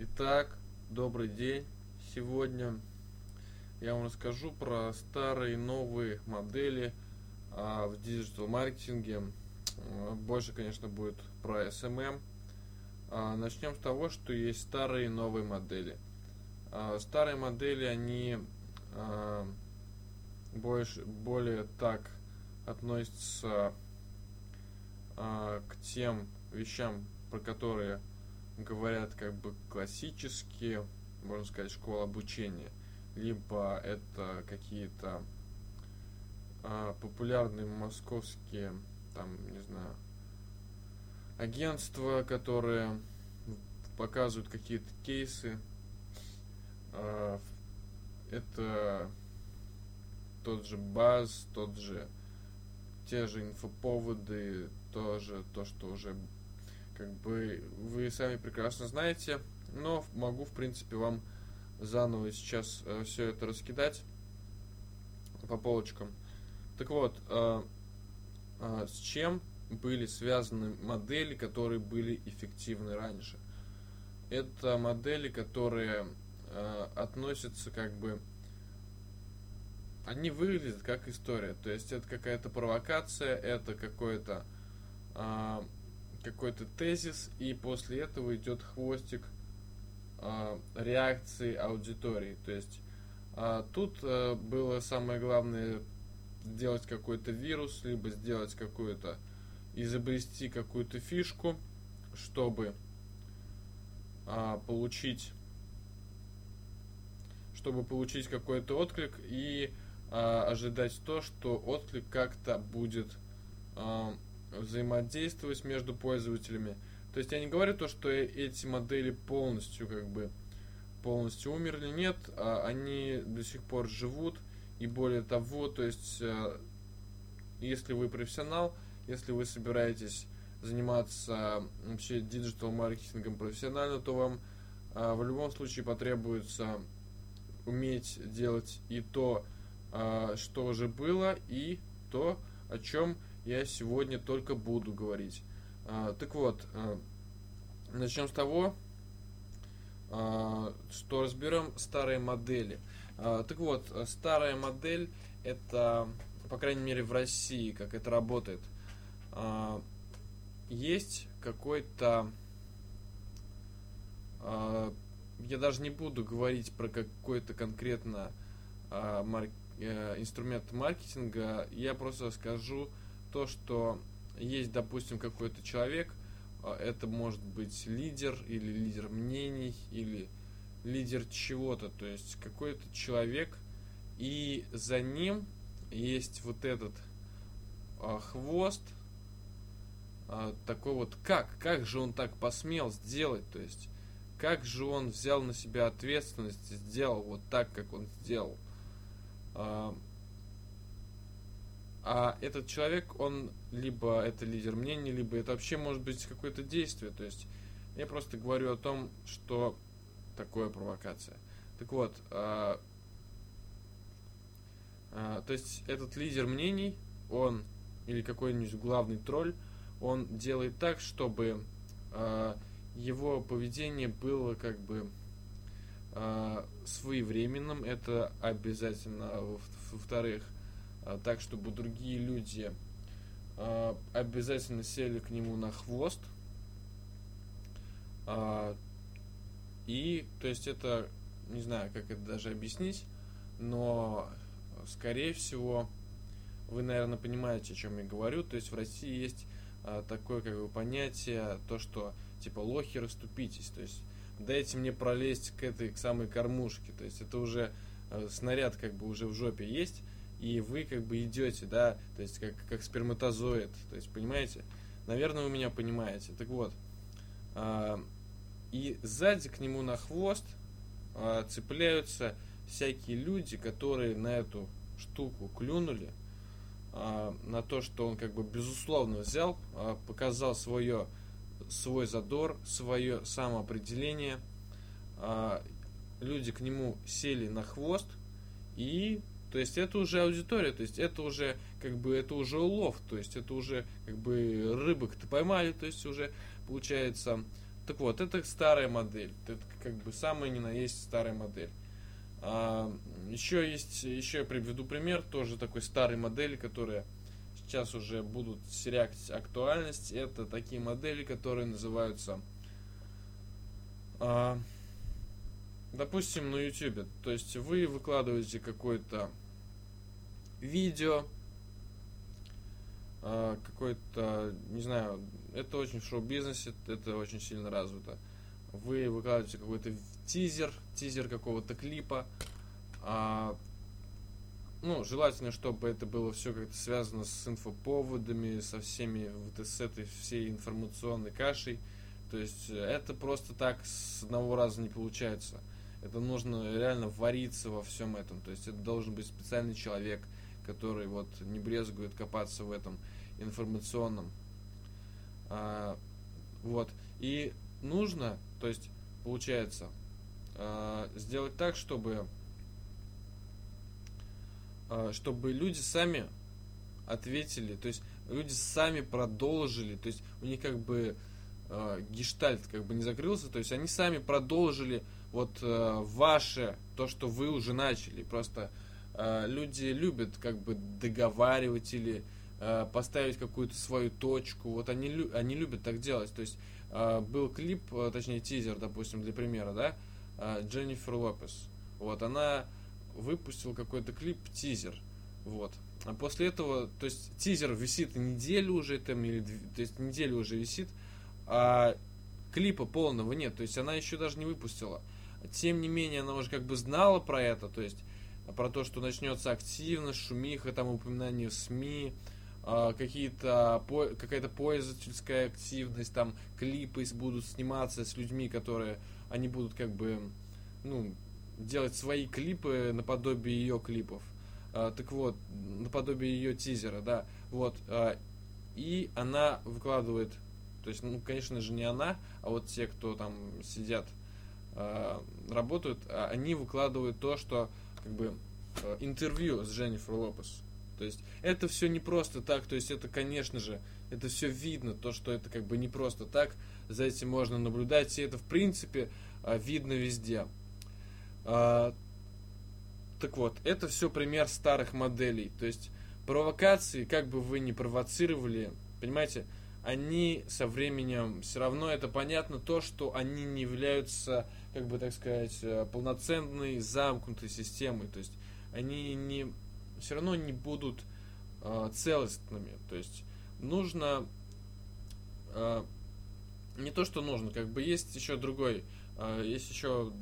Итак, добрый день. Сегодня я вам расскажу про старые новые модели а, в digital маркетинге. А, больше, конечно, будет про SMM. А, начнем с того, что есть старые и новые модели. А, старые модели, они а, больше, более так относятся а, к тем вещам, про которые говорят как бы классические, можно сказать, школы обучения, либо это какие-то а, популярные московские, там, не знаю, агентства, которые показывают какие-то кейсы. А, это тот же баз, тот же те же инфоповоды, тоже то, что уже как бы вы сами прекрасно знаете, но могу, в принципе, вам заново сейчас э, все это раскидать по полочкам. Так вот, э, э, с чем были связаны модели, которые были эффективны раньше? Это модели, которые э, относятся как бы они выглядят как история. То есть это какая-то провокация, это какой-то э, какой-то тезис, и после этого идет хвостик э, реакции аудитории. То есть э, тут э, было самое главное сделать какой-то вирус, либо сделать какую-то, изобрести какую-то фишку, чтобы э, получить чтобы получить какой-то отклик и э, ожидать то, что отклик как-то будет э, взаимодействовать между пользователями. То есть я не говорю то, что э, эти модели полностью как бы полностью умерли, нет, а они до сих пор живут, и более того, то есть э, если вы профессионал, если вы собираетесь заниматься вообще digital маркетингом профессионально, то вам э, в любом случае потребуется уметь делать и то, что уже было, и то, о чем я сегодня только буду говорить. А, так вот, а, начнем с того, а, что разберем старые модели. Так вот, старая модель это, по крайней мере, в России, как это работает. Есть какой-то я даже не буду говорить про какой-то конкретно а, инструмент маркетинга, я просто скажу то, что есть, допустим, какой-то человек, а, это может быть лидер или лидер мнений или лидер чего-то, то есть какой-то человек, и за ним есть вот этот а, хвост, а, такой вот как, как же он так посмел сделать, то есть как же он взял на себя ответственность и сделал вот так, как он сделал. А, а этот человек, он либо это лидер мнений, либо это вообще может быть какое-то действие. То есть я просто говорю о том, что такое провокация. Так вот, а, а, то есть этот лидер мнений, он или какой-нибудь главный тролль, он делает так, чтобы а, его поведение было как бы а, своевременным. Это обязательно. Во-вторых, а, так, чтобы другие люди а, обязательно сели к нему на хвост. А, и, то есть это, не знаю, как это даже объяснить, но, скорее всего, вы, наверное, понимаете, о чем я говорю. То есть в России есть такое как бы понятие, то, что типа лохи расступитесь, то есть дайте мне пролезть к этой к самой кормушке, то есть это уже снаряд как бы уже в жопе есть, и вы как бы идете, да, то есть как, как сперматозоид, то есть понимаете? Наверное, вы меня понимаете. Так вот, а, и сзади к нему на хвост а, цепляются всякие люди, которые на эту штуку клюнули, а, на то, что он как бы безусловно взял, а, показал свое, свой задор, свое самоопределение, а, люди к нему сели на хвост и то есть это уже аудитория, то есть это уже как бы это уже улов, то есть это уже как бы рыбок-то поймали, то есть уже получается так вот, это старая модель. Это как бы самая не на есть старая модель. А, еще есть, еще я приведу пример, тоже такой старой модели, которая сейчас уже будут терять актуальность. Это такие модели, которые называются, а, допустим, на YouTube. То есть вы выкладываете какое-то видео, а, какой-то, не знаю, это очень в шоу-бизнесе, это очень сильно развито. Вы выкладываете какой-то тизер, тизер какого-то клипа, а, ну, желательно, чтобы это было все как-то связано с инфоповодами, со всеми, вот с этой всей информационной кашей. То есть э, это просто так с одного раза не получается. Это нужно реально вариться во всем этом. То есть это должен быть специальный человек, который вот не брезгует копаться в этом информационном. А, вот. И нужно, то есть получается, а, сделать так, чтобы а, чтобы люди сами ответили, то есть люди сами продолжили, то есть у них как бы э, гештальт как бы не закрылся, то есть они сами продолжили вот э, ваше, то, что вы уже начали. Просто э, люди любят как бы договаривать или э, поставить какую-то свою точку. Вот они, они любят так делать. То есть э, был клип, э, точнее тизер, допустим, для примера, да, э, Дженнифер Лопес. Вот она выпустил какой-то клип, тизер. Вот. А после этого, то есть тизер висит неделю уже там, или то есть неделю уже висит, а клипа полного нет, то есть она еще даже не выпустила. Тем не менее, она уже как бы знала про это, то есть про то, что начнется активность, шумиха, там упоминание в СМИ, а, какие-то какая-то пользовательская активность, там клипы будут сниматься с людьми, которые они будут как бы ну делать свои клипы наподобие ее клипов. А, так вот, наподобие ее тизера, да. Вот. А, и она выкладывает, то есть, ну, конечно же, не она, а вот те, кто там сидят, а, работают, а они выкладывают то, что как бы а, интервью с Дженнифер Лопес. То есть это все не просто так, то есть это, конечно же, это все видно, то, что это как бы не просто так, за этим можно наблюдать, и это в принципе а, видно везде. А, так вот, это все пример старых моделей. То есть провокации, как бы вы ни провоцировали, понимаете, они со временем все равно это понятно то, что они не являются, как бы так сказать, э, полноценной замкнутой системой. То есть они не все равно не будут э, целостными. То есть нужно э, не то, что нужно, как бы есть еще другой, э, есть еще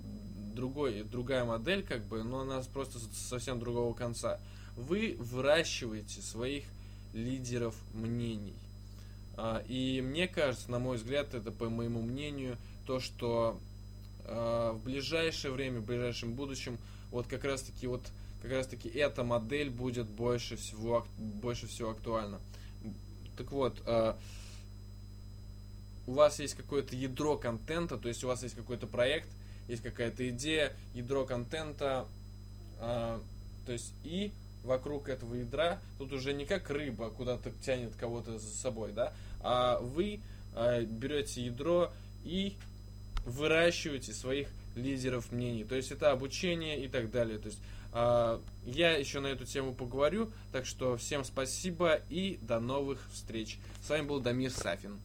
другой, другая модель, как бы, но она просто совсем другого конца. Вы выращиваете своих лидеров мнений. А, и мне кажется, на мой взгляд, это по моему мнению, то, что а, в ближайшее время, в ближайшем будущем, вот как раз таки вот как раз таки эта модель будет больше всего больше всего актуальна. Так вот, а, у вас есть какое-то ядро контента, то есть у вас есть какой-то проект, есть какая-то идея, ядро контента, то есть и вокруг этого ядра тут уже не как рыба куда-то тянет кого-то за собой, да, а вы э, берете ядро и выращиваете своих лидеров мнений. То есть это обучение и так далее. То есть э, я еще на эту тему поговорю. Так что всем спасибо и до новых встреч. С вами был Дамир Сафин.